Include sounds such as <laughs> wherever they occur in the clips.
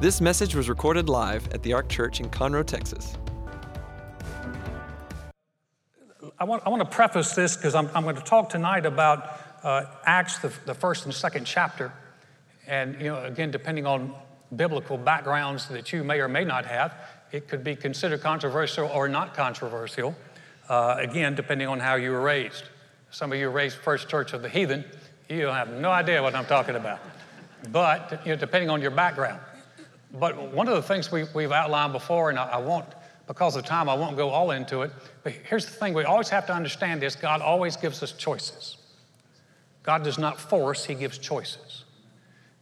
This message was recorded live at the Ark Church in Conroe, Texas. I want, I want to preface this because I'm, I'm going to talk tonight about uh, Acts, the, the first and second chapter. And, you know, again, depending on biblical backgrounds that you may or may not have, it could be considered controversial or not controversial. Uh, again, depending on how you were raised. Some of you raised First Church of the Heathen, you have no idea what I'm talking about. But, you know, depending on your background. But one of the things we, we've outlined before, and I, I won't, because of time, I won't go all into it. But here's the thing we always have to understand this God always gives us choices. God does not force, He gives choices.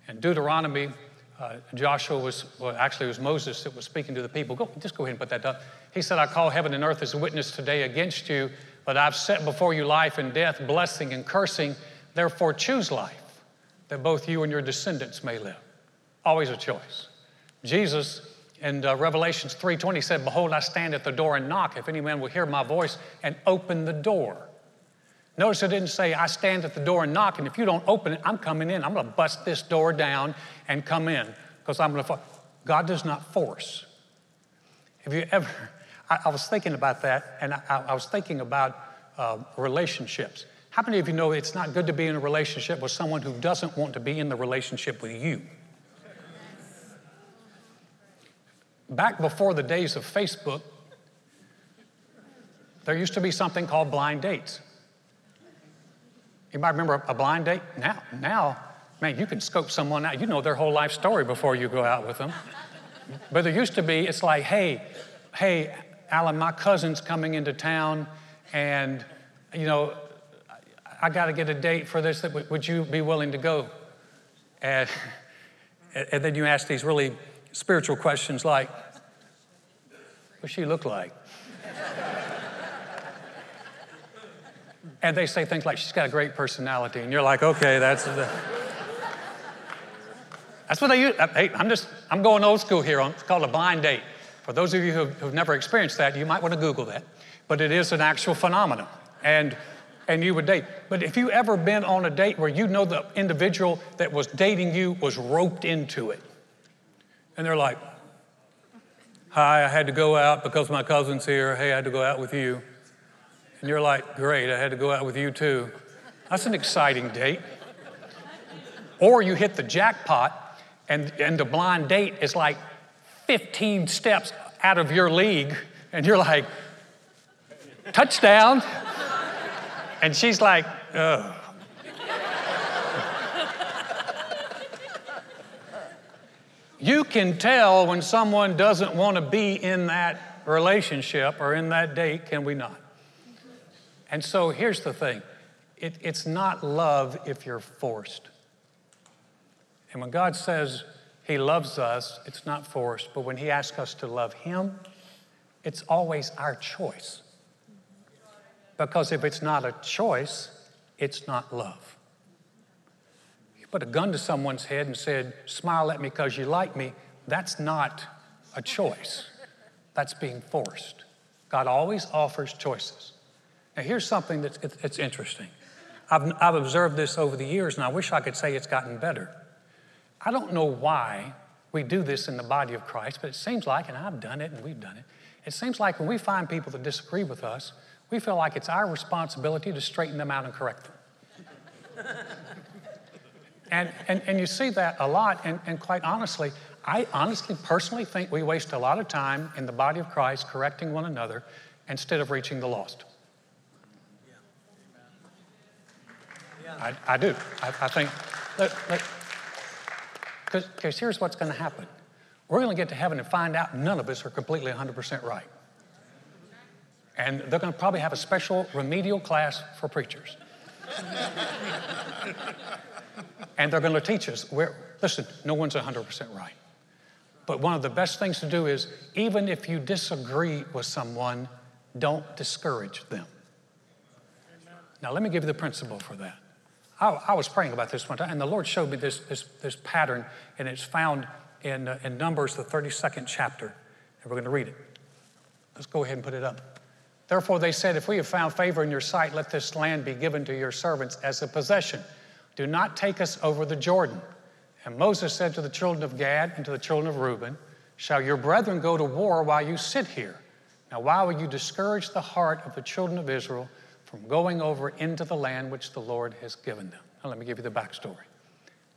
In Deuteronomy, uh, Joshua was, well, actually, it was Moses that was speaking to the people. Go, just go ahead and put that down. He said, I call heaven and earth as a witness today against you, but I've set before you life and death, blessing and cursing. Therefore, choose life, that both you and your descendants may live. Always a choice. Jesus in uh, Revelations 3:20 said, "Behold, I stand at the door and knock. If any man will hear my voice and open the door." Notice it didn't say, "I stand at the door and knock, and if you don't open it, I'm coming in. I'm going to bust this door down and come in because I'm going to." God does not force. Have you ever? I, I was thinking about that, and I, I was thinking about uh, relationships. How many of you know it's not good to be in a relationship with someone who doesn't want to be in the relationship with you? Back before the days of Facebook, there used to be something called blind dates. You might remember a blind date? Now, now, man, you can scope someone out. You know their whole life story before you go out with them. But there used to be, it's like, hey, hey, Alan, my cousin's coming into town, and you know, I got to get a date for this. That Would you be willing to go? And, and then you ask these really spiritual questions like, what she look like? and they say things like, she's got a great personality. And you're like, okay, that's the. That's what they use. Uh, hey, I'm just, I'm going old school here. On, it's called a blind date. For those of you who've, who've never experienced that, you might want to Google that. But it is an actual phenomenon. And and you would date. But if you ever been on a date where you know the individual that was dating you was roped into it, and they're like, Hi, I had to go out because my cousin's here. Hey, I had to go out with you. And you're like, Great, I had to go out with you too. That's an exciting date. Or you hit the jackpot, and, and the blind date is like 15 steps out of your league, and you're like, Touchdown. And she's like, ugh. You can tell when someone doesn't want to be in that relationship or in that date, can we not? And so here's the thing it, it's not love if you're forced. And when God says He loves us, it's not forced, but when He asks us to love Him, it's always our choice. Because if it's not a choice, it's not love. Put a gun to someone's head and said, Smile at me because you like me, that's not a choice. That's being forced. God always offers choices. Now, here's something that's it's interesting. I've, I've observed this over the years, and I wish I could say it's gotten better. I don't know why we do this in the body of Christ, but it seems like, and I've done it and we've done it, it seems like when we find people that disagree with us, we feel like it's our responsibility to straighten them out and correct them. And, and, and you see that a lot, and, and quite honestly, I honestly, personally think we waste a lot of time in the body of Christ correcting one another instead of reaching the lost. I, I do. I, I think, because here's what's going to happen. We're going to get to heaven and find out none of us are completely 100% right. And they're going to probably have a special remedial class for preachers. <laughs> and they're going to teach us where, listen, no one's 100% right. But one of the best things to do is, even if you disagree with someone, don't discourage them. Now, let me give you the principle for that. I, I was praying about this one time, and the Lord showed me this, this, this pattern, and it's found in, uh, in Numbers, the 32nd chapter. And we're going to read it. Let's go ahead and put it up. Therefore, they said, If we have found favor in your sight, let this land be given to your servants as a possession. Do not take us over the Jordan. And Moses said to the children of Gad and to the children of Reuben, Shall your brethren go to war while you sit here? Now, why will you discourage the heart of the children of Israel from going over into the land which the Lord has given them? Now, let me give you the backstory.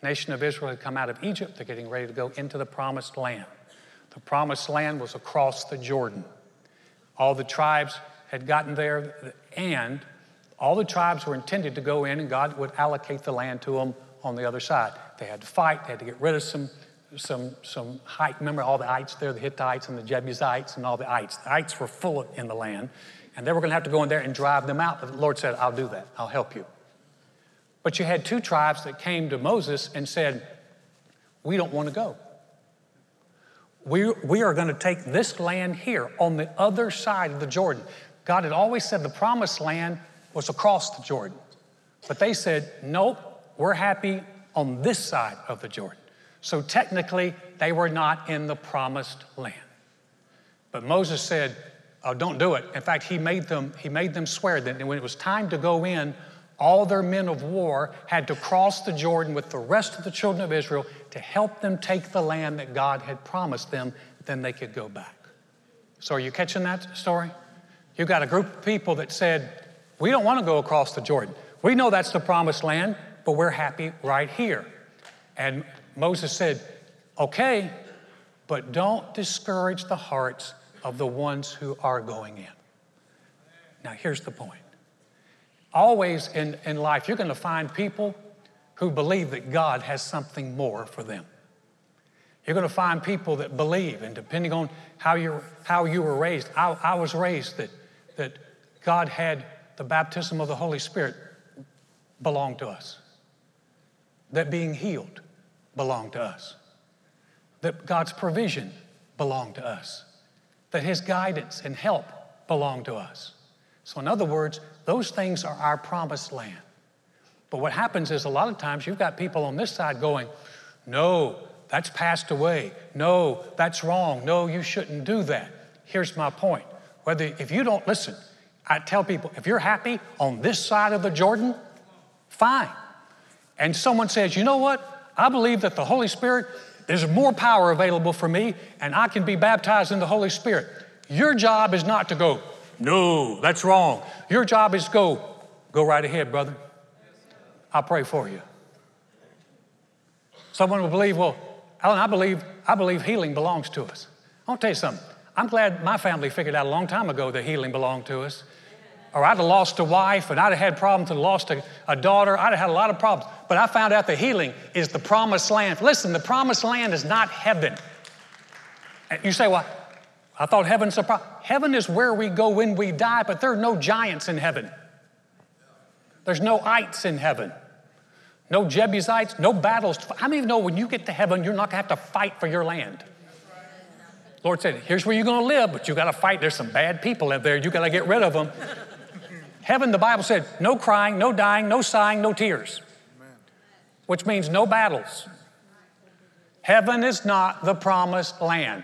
The nation of Israel had come out of Egypt. They're getting ready to go into the promised land. The promised land was across the Jordan. All the tribes had gotten there, and all the tribes were intended to go in, and God would allocate the land to them on the other side. They had to fight, they had to get rid of some, some, some height. Remember all the ites there, the Hittites and the Jebusites and all the ites. The ites were full in the land, and they were going to have to go in there and drive them out. But the Lord said, I'll do that, I'll help you. But you had two tribes that came to Moses and said, We don't want to go we, we are going to take this land here on the other side of the Jordan. God had always said the promised land was across the Jordan. But they said, nope, we're happy on this side of the Jordan. So technically, they were not in the promised land. But Moses said, oh, don't do it. In fact, he made them, he made them swear that when it was time to go in, all their men of war had to cross the Jordan with the rest of the children of Israel to help them take the land that God had promised them, then they could go back. So, are you catching that story? You got a group of people that said, We don't want to go across the Jordan. We know that's the promised land, but we're happy right here. And Moses said, Okay, but don't discourage the hearts of the ones who are going in. Now, here's the point always in, in life, you're going to find people who believe that God has something more for them. You're going to find people that believe, and depending on how you, how you were raised, I, I was raised that, that God had the baptism of the Holy Spirit belonged to us, that being healed belonged to us, that God's provision belonged to us, that His guidance and help belonged to us. So, in other words, those things are our promised land. But what happens is a lot of times you've got people on this side going, No, that's passed away. No, that's wrong. No, you shouldn't do that. Here's my point. Whether if you don't listen, I tell people, if you're happy on this side of the Jordan, fine. And someone says, you know what? I believe that the Holy Spirit, there's more power available for me, and I can be baptized in the Holy Spirit. Your job is not to go, no, that's wrong. Your job is go, go right ahead, brother. I'll pray for you. Someone will believe, well, Alan, I believe, I believe healing belongs to us. I'll tell you something. I'm glad my family figured out a long time ago that healing belonged to us. Or I'd have lost a wife and I'd have had problems and lost a, a daughter. I'd have had a lot of problems. But I found out that healing is the promised land. Listen, the promised land is not heaven. You say, well, I thought heaven's a heaven is where we go when we die, but there are no giants in heaven. There's no ites in heaven. No Jebusites, no battles. I of you know when you get to heaven, you're not gonna have to fight for your land? Lord said, here's where you're gonna live, but you gotta fight. There's some bad people in there. You gotta get rid of them. <laughs> heaven, the Bible said, no crying, no dying, no sighing, no tears, which means no battles. Heaven is not the promised land.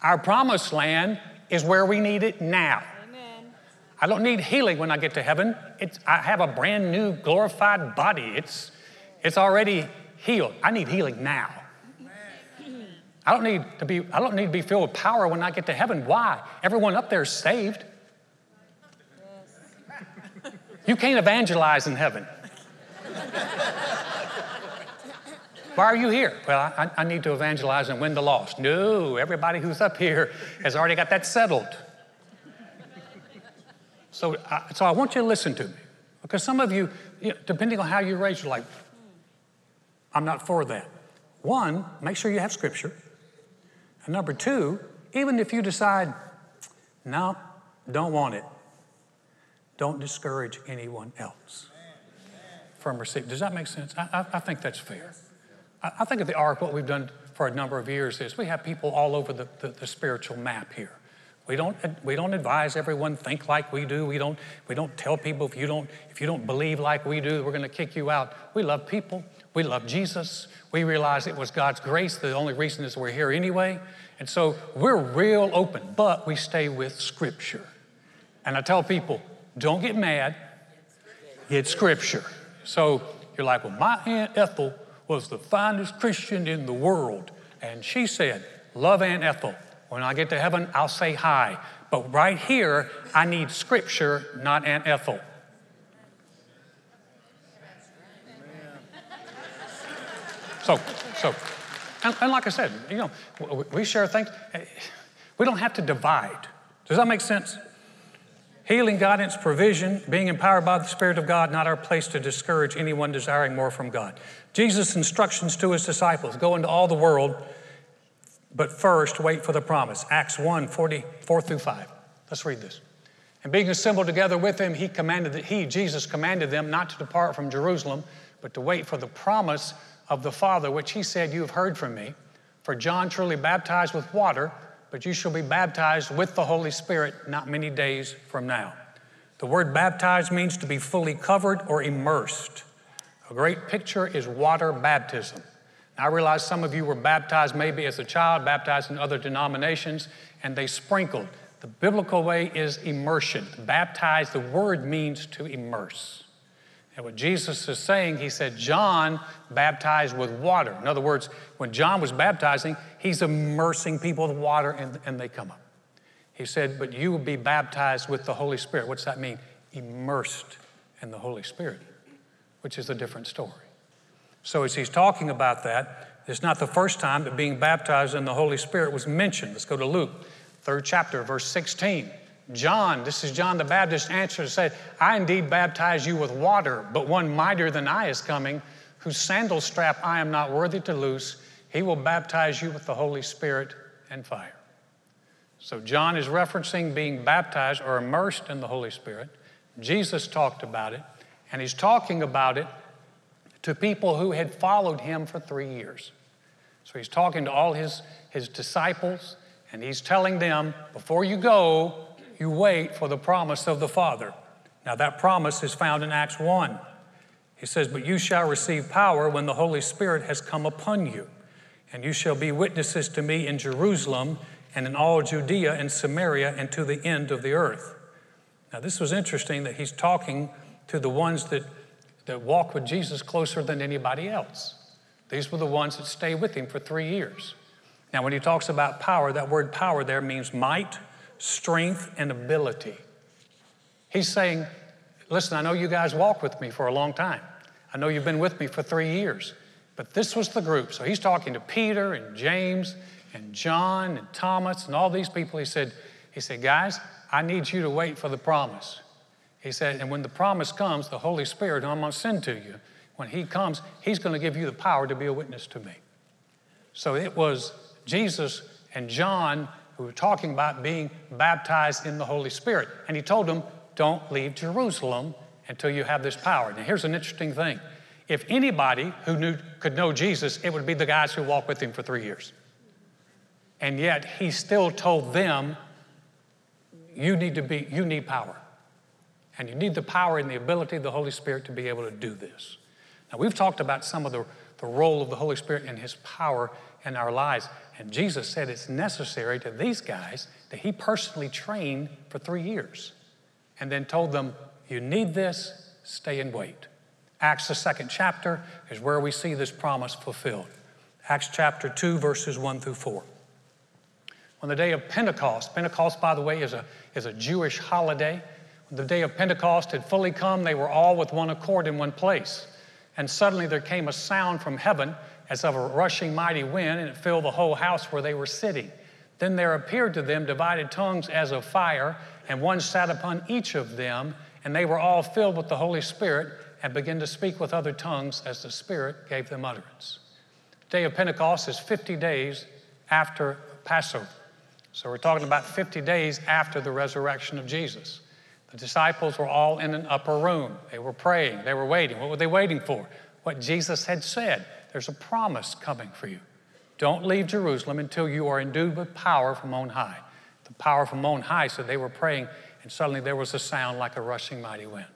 Our promised land is where we need it now. Amen. I don't need healing when I get to heaven. It's, I have a brand new glorified body. It's, it's already healed. I need healing now. I don't need to be I don't need to be filled with power when I get to heaven. Why? Everyone up there is saved. You can't evangelize in heaven. Why are you here? Well, I, I, need to evangelize and win the lost. No, everybody who's up here has already got that settled. So, I, so I want you to listen to me. Because some of you, you know, depending on how you're raised, you're like, I'm not for that. One, make sure you have scripture. And number two, even if you decide, no, don't want it, don't discourage anyone else from receiving. Does that make sense? I, I, I think that's fair. I think at the Ark, what we've done for a number of years is we have people all over the, the, the, spiritual map here. We don't, we don't advise everyone think like we do. We don't, we don't tell people if you don't, if you don't believe like we do, we're going to kick you out. We love people. We love Jesus. We realize it was God's grace. The only reason is we're here anyway. And so we're real open, but we stay with Scripture. And I tell people, don't get mad, get Scripture. So you're like, well, my Aunt Ethel was the finest Christian in the world. And she said, Love Aunt Ethel. When I get to heaven, I'll say hi. But right here, I need scripture, not Aunt Ethel. So, so, and, and, like I said, you know, we share things. We don't have to divide. Does that make sense? Healing, guidance, provision, being empowered by the Spirit of God, not our place to discourage anyone desiring more from God. Jesus' instructions to his disciples go into all the world, but first wait for the promise. Acts 1 44 through 5. Let's read this. And being assembled together with him, he commanded that he, Jesus, commanded them not to depart from Jerusalem, but to wait for the promise of the Father, which he said, You have heard from me. For John truly baptized with water but you shall be baptized with the Holy Spirit not many days from now. The word baptized means to be fully covered or immersed. A great picture is water baptism. Now, I realize some of you were baptized maybe as a child, baptized in other denominations, and they sprinkled. The biblical way is immersion. Baptized, the word means to immerse. And what Jesus is saying, he said, John baptized with water. In other words, when John was baptizing, he's immersing people with water and, and they come up. He said, But you will be baptized with the Holy Spirit. What's that mean? Immersed in the Holy Spirit, which is a different story. So, as he's talking about that, it's not the first time that being baptized in the Holy Spirit was mentioned. Let's go to Luke, third chapter, verse 16. John, this is John the Baptist, answered and said, I indeed baptize you with water, but one mightier than I is coming, whose sandal strap I am not worthy to loose. He will baptize you with the Holy Spirit and fire. So, John is referencing being baptized or immersed in the Holy Spirit. Jesus talked about it, and he's talking about it to people who had followed him for three years. So, he's talking to all his, his disciples, and he's telling them, before you go, you wait for the promise of the Father. Now, that promise is found in Acts 1. He says, But you shall receive power when the Holy Spirit has come upon you, and you shall be witnesses to me in Jerusalem and in all Judea and Samaria and to the end of the earth. Now, this was interesting that he's talking to the ones that, that walk with Jesus closer than anybody else. These were the ones that stay with him for three years. Now, when he talks about power, that word power there means might strength, and ability. He's saying, Listen, I know you guys walk with me for a long time. I know you've been with me for three years, but this was the group. So he's talking to Peter and James and John and Thomas and all these people. He said, he said, Guys, I need you to wait for the promise. He said, and when the promise comes, the Holy Spirit, who I'm going to send to you, when He comes, He's going to give you the power to be a witness to me. So it was Jesus and John who were talking about being baptized in the Holy Spirit. And he told them, Don't leave Jerusalem until you have this power. Now, here's an interesting thing. If anybody who knew, could know Jesus, it would be the guys who walked with him for three years. And yet, he still told them, You need to be, you need power. And you need the power and the ability of the Holy Spirit to be able to do this. Now, we've talked about some of the, the role of the Holy Spirit and his power in our lives. And Jesus said it's necessary to these guys that he personally trained for three years and then told them, You need this, stay and wait. Acts, the second chapter, is where we see this promise fulfilled. Acts chapter 2, verses 1 through 4. On the day of Pentecost, Pentecost, by the way, is a, is a Jewish holiday. When the day of Pentecost had fully come, they were all with one accord in one place. And suddenly there came a sound from heaven as of a rushing mighty wind, and it filled the whole house where they were sitting. Then there appeared to them divided tongues as of fire, and one sat upon each of them, and they were all filled with the Holy Spirit and began to speak with other tongues as the Spirit gave them utterance. The day of Pentecost is 50 days after Passover. So we're talking about 50 days after the resurrection of Jesus. The disciples were all in an upper room. They were praying, they were waiting. What were they waiting for? What Jesus had said. There's a promise coming for you. Don't leave Jerusalem until you are endued with power from on high. The power from on high, so they were praying, and suddenly there was a sound like a rushing mighty wind.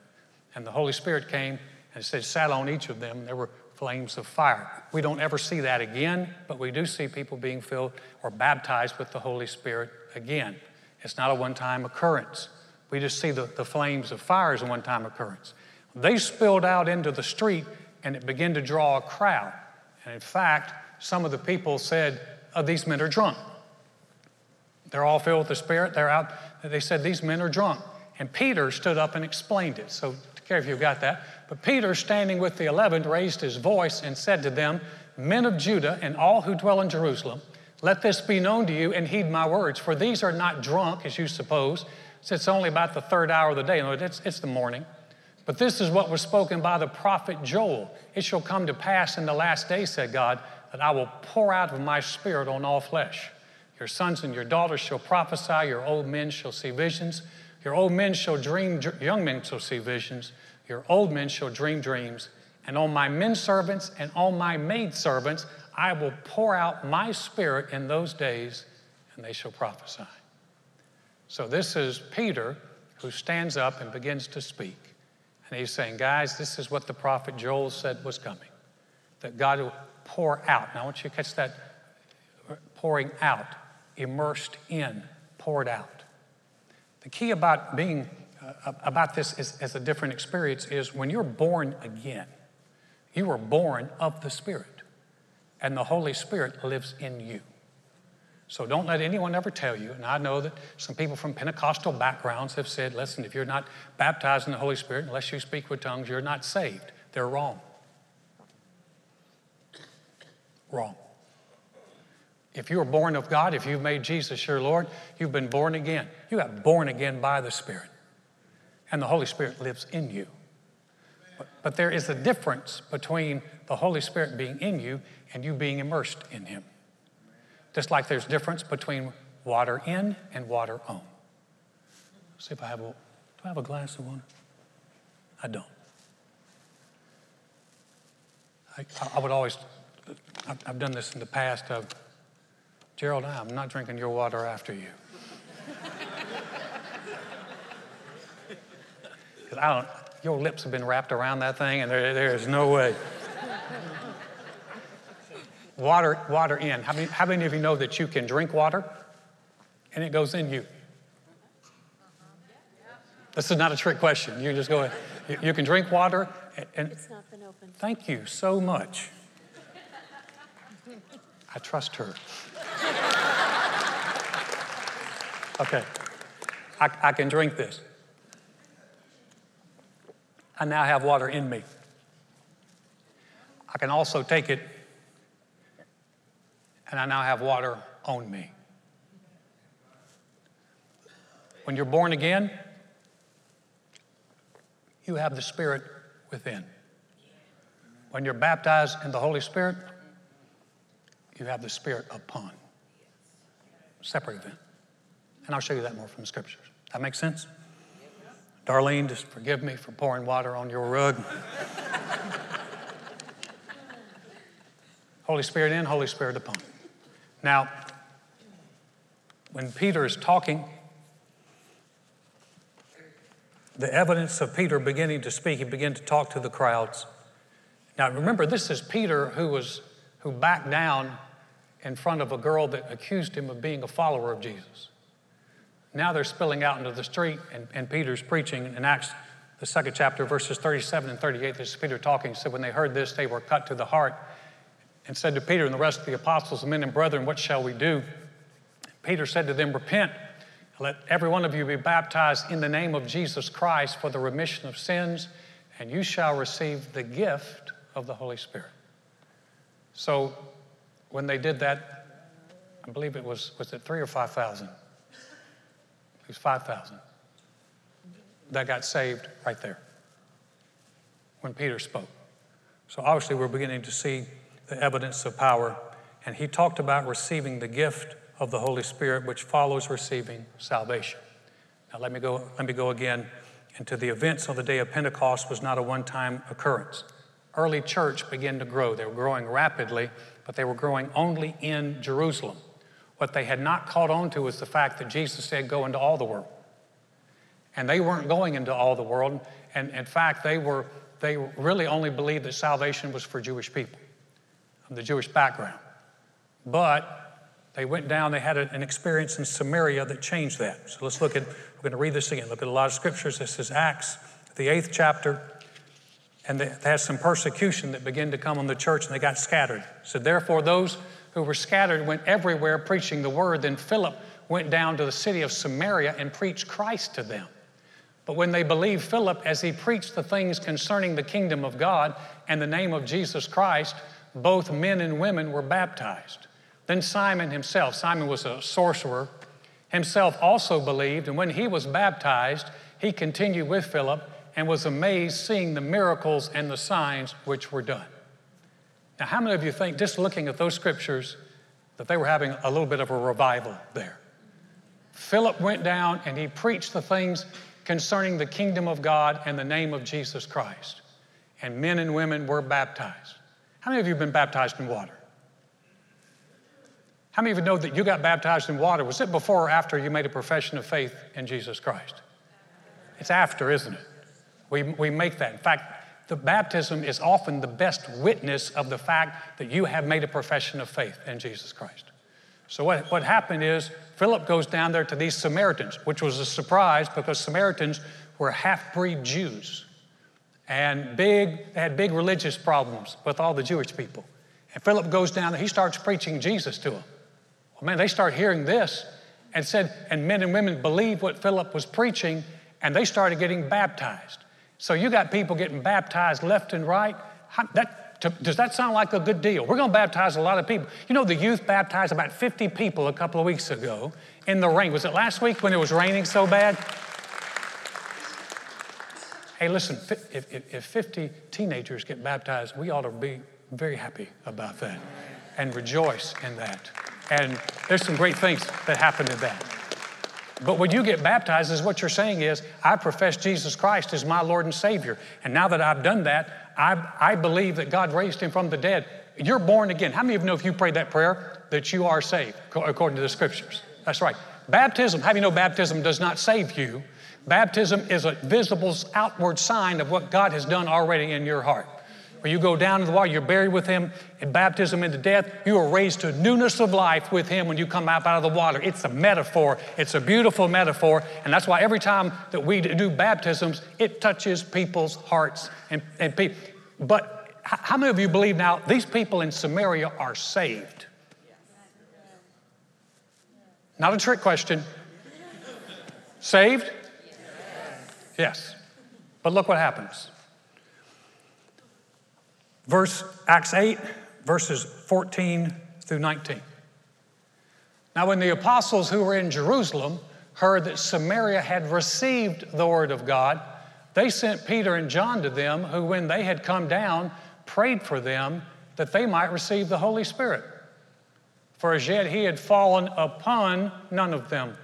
And the Holy Spirit came and said, sat on each of them. There were flames of fire. We don't ever see that again, but we do see people being filled or baptized with the Holy Spirit again. It's not a one time occurrence. We just see the, the flames of fire as a one time occurrence. They spilled out into the street and it began to draw a crowd. And in fact, some of the people said, oh, These men are drunk. They're all filled with the Spirit. They're out. They said, These men are drunk. And Peter stood up and explained it. So, care if you got that. But Peter, standing with the eleven, raised his voice and said to them, Men of Judah and all who dwell in Jerusalem, let this be known to you and heed my words, for these are not drunk, as you suppose. It's only about the third hour of the day. It's, it's the morning. But this is what was spoken by the prophet Joel. It shall come to pass in the last day, said God, that I will pour out of my spirit on all flesh. Your sons and your daughters shall prophesy, your old men shall see visions, your old men shall dream, young men shall see visions, your old men shall dream dreams, and on my men servants and on my maid servants I will pour out my spirit in those days, and they shall prophesy. So this is Peter who stands up and begins to speak. And he's saying, guys, this is what the prophet Joel said was coming that God will pour out. Now, I want you to catch that pouring out, immersed in, poured out. The key about being uh, about this is, as a different experience is when you're born again, you are born of the Spirit, and the Holy Spirit lives in you. So don't let anyone ever tell you, and I know that some people from Pentecostal backgrounds have said, listen, if you're not baptized in the Holy Spirit, unless you speak with tongues, you're not saved. They're wrong. Wrong. If you are born of God, if you've made Jesus your Lord, you've been born again. You got born again by the Spirit, and the Holy Spirit lives in you. But, but there is a difference between the Holy Spirit being in you and you being immersed in Him. Just like there's difference between water in and water on. Let's see if I have a, do I have a glass of water? I don't. I, I would always, I've done this in the past of, Gerald, I'm not drinking your water after you. <laughs> Because I don't, your lips have been wrapped around that thing and there, there is no way. Water, water in. How many, how many of you know that you can drink water and it goes in you? This is not a trick question. You just go ahead. You, you can drink water and, it's not been opened. Thank you so much. I trust her. Okay. I, I can drink this. I now have water in me. I can also take it and I now have water on me. When you're born again, you have the Spirit within. When you're baptized in the Holy Spirit, you have the Spirit upon. Separate event. And I'll show you that more from the scriptures. That makes sense? Darlene, just forgive me for pouring water on your rug. <laughs> Holy Spirit in, Holy Spirit upon. Now, when Peter is talking, the evidence of Peter beginning to speak, he began to talk to the crowds. Now, remember, this is Peter who was who backed down in front of a girl that accused him of being a follower of Jesus. Now they're spilling out into the street, and, and Peter's preaching in Acts, the second chapter, verses 37 and 38. This is Peter talking. So when they heard this, they were cut to the heart and said to Peter and the rest of the apostles, men and brethren, what shall we do? Peter said to them, Repent, let every one of you be baptized in the name of Jesus Christ for the remission of sins, and you shall receive the gift of the Holy Spirit. So when they did that, I believe it was, was it three or 5,000? It was 5,000 that got saved right there when Peter spoke. So obviously, we're beginning to see the evidence of power. And he talked about receiving the gift of the Holy Spirit, which follows receiving salvation. Now, let me go, let me go again into the events of the day of Pentecost was not a one time occurrence. Early church began to grow. They were growing rapidly, but they were growing only in Jerusalem. What they had not caught on to was the fact that Jesus said, Go into all the world. And they weren't going into all the world. And in fact, they, were, they really only believed that salvation was for Jewish people the Jewish background. But they went down, they had an experience in Samaria that changed that. So let's look at, we're going to read this again. Look at a lot of scriptures. This is Acts, the eighth chapter, and they had some persecution that began to come on the church and they got scattered. So therefore, those who were scattered went everywhere preaching the word. Then Philip went down to the city of Samaria and preached Christ to them. But when they believed Philip as he preached the things concerning the kingdom of God and the name of Jesus Christ, both men and women were baptized. Then Simon himself, Simon was a sorcerer, himself also believed, and when he was baptized, he continued with Philip and was amazed seeing the miracles and the signs which were done. Now, how many of you think, just looking at those scriptures, that they were having a little bit of a revival there? Philip went down and he preached the things concerning the kingdom of God and the name of Jesus Christ. And men and women were baptized. How many of you have been baptized in water? How many of you know that you got baptized in water? Was it before or after you made a profession of faith in Jesus Christ? It's after, isn't it? We, we make that. In fact, the baptism is often the best witness of the fact that you have made a profession of faith in Jesus Christ. So, what, what happened is Philip goes down there to these Samaritans, which was a surprise because Samaritans were half breed Jews and big, they had big religious problems with all the Jewish people. And Philip goes down there, he starts preaching Jesus to them. Well, man, they start hearing this and said, and men and women believed what Philip was preaching, and they started getting baptized. So you got people getting baptized left and right. How, that, to, does that sound like a good deal? We're going to baptize a lot of people. You know, the youth baptized about 50 people a couple of weeks ago in the rain. Was it last week when it was raining so bad? Hey, listen, if, if, if 50 teenagers get baptized, we ought to be very happy about that and rejoice in that. And there's some great things that happen in that. But when you get baptized, is what you're saying is, I profess Jesus Christ as my Lord and Savior. And now that I've done that, I, I believe that God raised him from the dead. You're born again. How many of you know if you pray that prayer that you are saved according to the scriptures? That's right. Baptism, how do you know baptism does not save you? Baptism is a visible outward sign of what God has done already in your heart where you go down in the water, you're buried with him in baptism into death. You are raised to newness of life with him when you come up out of the water. It's a metaphor. It's a beautiful metaphor. And that's why every time that we do baptisms, it touches people's hearts and, and people. But how many of you believe now these people in Samaria are saved? Not a trick question. Saved? Yes. But look what happens. Verse Acts 8, verses 14 through 19. Now, when the apostles who were in Jerusalem heard that Samaria had received the word of God, they sent Peter and John to them, who, when they had come down, prayed for them that they might receive the Holy Spirit. For as yet he had fallen upon none of them.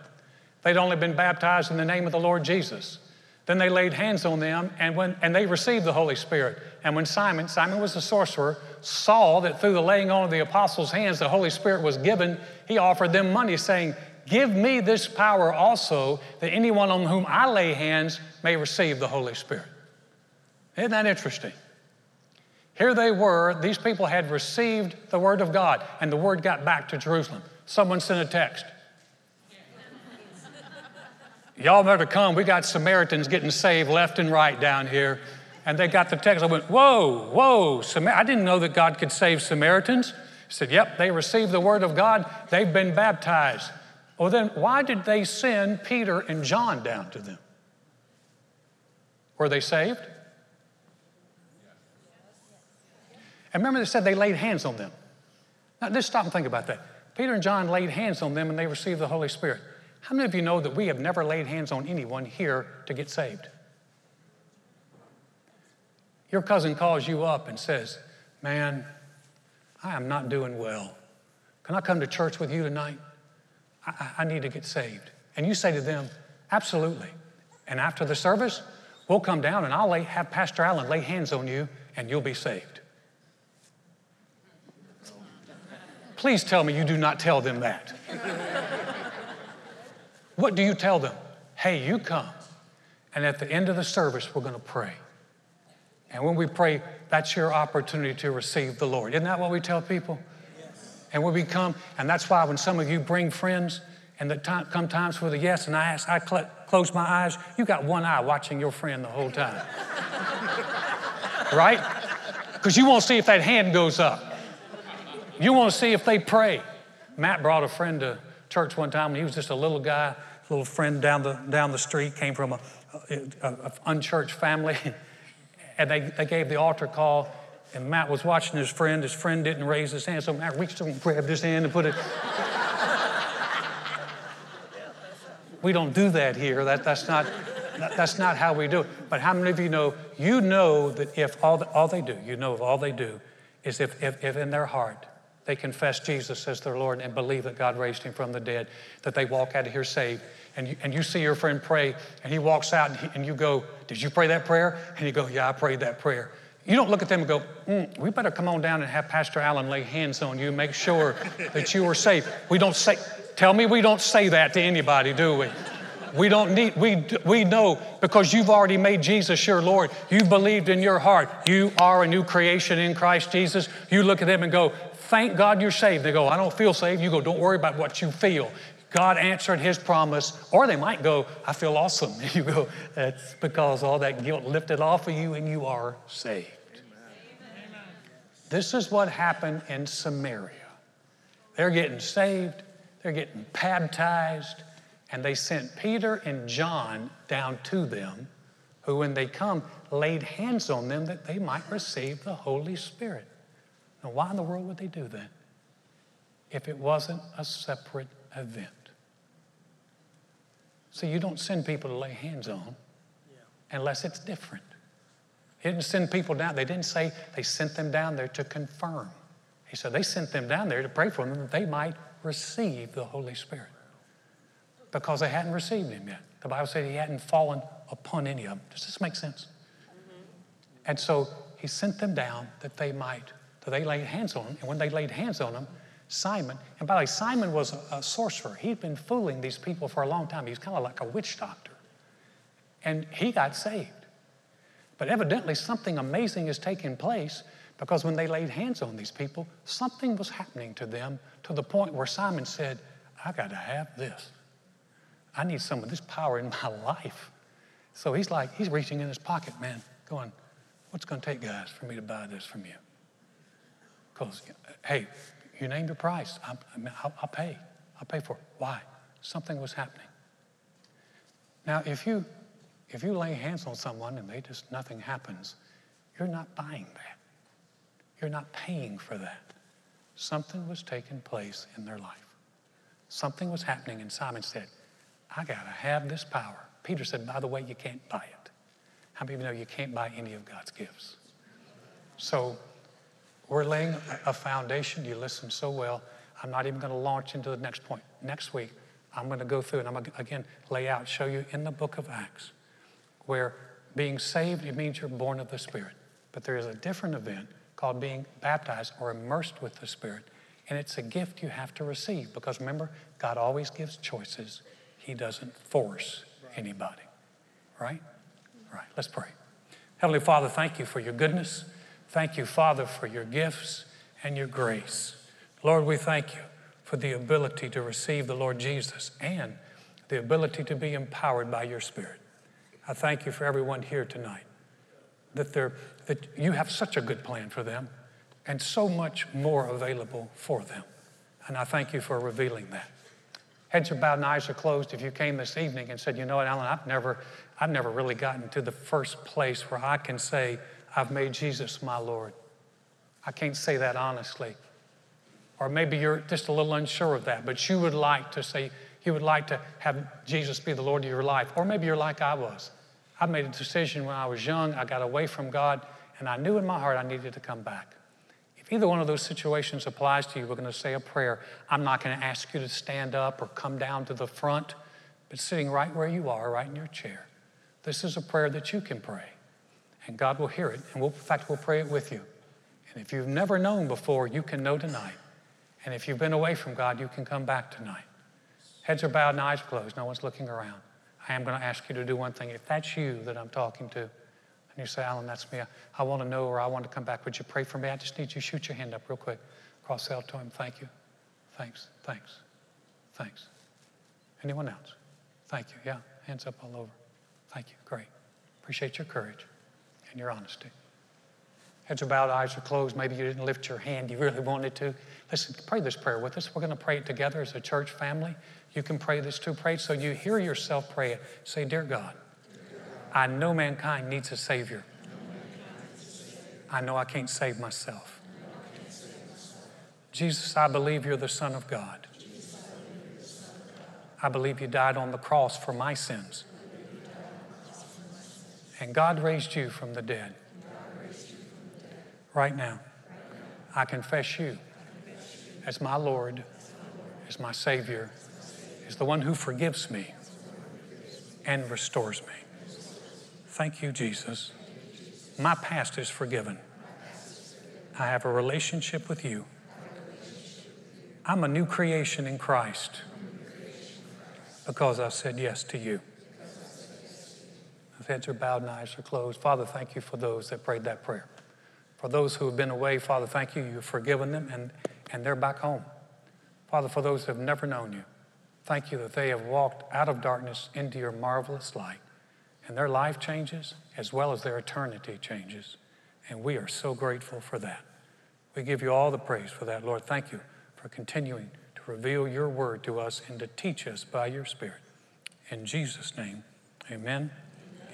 They'd only been baptized in the name of the Lord Jesus. Then they laid hands on them, and, when, and they received the Holy Spirit. And when Simon, Simon was a sorcerer, saw that through the laying on of the apostles' hands the Holy Spirit was given, he offered them money, saying, Give me this power also, that anyone on whom I lay hands may receive the Holy Spirit. Isn't that interesting? Here they were, these people had received the Word of God, and the Word got back to Jerusalem. Someone sent a text. Y'all better come. We got Samaritans getting saved left and right down here. And they got the text. I went, Whoa, whoa, Samar- I didn't know that God could save Samaritans. He said, Yep, they received the word of God. They've been baptized. Well, then why did they send Peter and John down to them? Were they saved? And remember, they said they laid hands on them. Now, just stop and think about that. Peter and John laid hands on them and they received the Holy Spirit. How many of you know that we have never laid hands on anyone here to get saved? Your cousin calls you up and says, Man, I am not doing well. Can I come to church with you tonight? I, I need to get saved. And you say to them, Absolutely. And after the service, we'll come down and I'll lay, have Pastor Alan lay hands on you and you'll be saved. Please tell me you do not tell them that. What do you tell them? Hey, you come, and at the end of the service, we're going to pray. And when we pray, that's your opportunity to receive the Lord. Isn't that what we tell people? Yes. And when we come, and that's why when some of you bring friends, and the time, come times for the yes, and I ask, I cl- close my eyes, you got one eye watching your friend the whole time. right? Because you want to see if that hand goes up. You want to see if they pray. Matt brought a friend to church one time, and he was just a little guy, little friend down the, down the street, came from a, a, a unchurched family, <laughs> and they, they gave the altar call, and Matt was watching his friend. His friend didn't raise his hand, so Matt reached over and grabbed his hand and put it. <laughs> we don't do that here. That, that's, not, that, that's not how we do it. But how many of you know, you know that if all, the, all they do, you know if all they do is if, if, if in their heart they confess Jesus as their Lord and believe that God raised him from the dead, that they walk out of here saved. And you, and you see your friend pray, and he walks out, and, he, and you go, Did you pray that prayer? And you go, Yeah, I prayed that prayer. You don't look at them and go, mm, We better come on down and have Pastor Alan lay hands on you, make sure that you are safe. We don't say, Tell me we don't say that to anybody, do we? We don't need, we, we know because you've already made Jesus your Lord. You believed in your heart. You are a new creation in Christ Jesus. You look at them and go, Thank God you're saved. They go, I don't feel saved. You go, Don't worry about what you feel. God answered his promise. Or they might go, I feel awesome. <laughs> You go, That's because all that guilt lifted off of you and you are saved. Amen. This is what happened in Samaria. They're getting saved, they're getting baptized, and they sent Peter and John down to them, who, when they come, laid hands on them that they might receive the Holy Spirit. Why in the world would they do that if it wasn't a separate event? So you don't send people to lay hands on unless it's different. He didn't send people down. They didn't say they sent them down there to confirm. He said they sent them down there to pray for them that they might receive the Holy Spirit because they hadn't received Him yet. The Bible said He hadn't fallen upon any of them. Does this make sense? Mm-hmm. And so He sent them down that they might so they laid hands on him. And when they laid hands on him, Simon, and by the way, Simon was a, a sorcerer. He'd been fooling these people for a long time. He was kind of like a witch doctor. And he got saved. But evidently, something amazing is taking place because when they laid hands on these people, something was happening to them to the point where Simon said, I got to have this. I need some of this power in my <laughs> life. So he's like, he's reaching in his pocket, man, going, What's going to take, guys, for me to buy this from you? Because, hey, you named the price. i I'll, I'll pay. I'll pay for it. Why? Something was happening. Now, if you if you lay hands on someone and they just nothing happens, you're not buying that. You're not paying for that. Something was taking place in their life. Something was happening, and Simon said, I got to have this power. Peter said, By the way, you can't buy it. How many of you know you can't buy any of God's gifts? So we're laying a foundation. You listen so well. I'm not even going to launch into the next point. Next week, I'm going to go through and I'm going to again lay out, show you in the book of Acts where being saved, it means you're born of the Spirit. But there is a different event called being baptized or immersed with the Spirit. And it's a gift you have to receive because remember, God always gives choices, He doesn't force anybody. Right? Right. Let's pray. Heavenly Father, thank you for your goodness. Thank you, Father, for your gifts and your grace. Lord, we thank you for the ability to receive the Lord Jesus and the ability to be empowered by your Spirit. I thank you for everyone here tonight, that, they're, that you have such a good plan for them and so much more available for them. And I thank you for revealing that. Heads are bowed and eyes are closed. If you came this evening and said, you know what, Alan, I've never, I've never really gotten to the first place where I can say, I've made Jesus my Lord. I can't say that honestly. Or maybe you're just a little unsure of that, but you would like to say, you would like to have Jesus be the Lord of your life. Or maybe you're like I was. I made a decision when I was young, I got away from God, and I knew in my heart I needed to come back. If either one of those situations applies to you, we're going to say a prayer. I'm not going to ask you to stand up or come down to the front, but sitting right where you are, right in your chair. This is a prayer that you can pray and God will hear it. And we'll, in fact, we'll pray it with you. And if you've never known before, you can know tonight. And if you've been away from God, you can come back tonight. Heads are bowed and eyes closed. No one's looking around. I am going to ask you to do one thing. If that's you that I'm talking to, and you say, Alan, that's me, I, I want to know or I want to come back, would you pray for me? I just need you to shoot your hand up real quick. Cross out to him. Thank you. Thanks. Thanks. Thanks. Anyone else? Thank you. Yeah, hands up all over. Thank you. Great. Appreciate your courage and your honesty. Heads are bowed, eyes are closed. Maybe you didn't lift your hand, you really wanted to. Listen, pray this prayer with us. We're going to pray it together as a church family. You can pray this too. Pray so you hear yourself pray it. Say, Dear God, I know mankind needs a Savior. I know I can't save myself. Jesus, I believe you're the Son of God. I believe you died on the cross for my sins. And God raised you from the dead. Right now, I confess you as my Lord, as my Savior, as the one who forgives me and restores me. Thank you, Jesus. My past is forgiven. I have a relationship with you. I'm a new creation in Christ because I said yes to you. If heads are bowed and eyes are closed, Father, thank you for those that prayed that prayer. For those who have been away, Father, thank you. You've forgiven them and, and they're back home. Father, for those who have never known you, thank you that they have walked out of darkness into your marvelous light. And their life changes as well as their eternity changes. And we are so grateful for that. We give you all the praise for that, Lord. Thank you for continuing to reveal your word to us and to teach us by your Spirit. In Jesus' name, amen.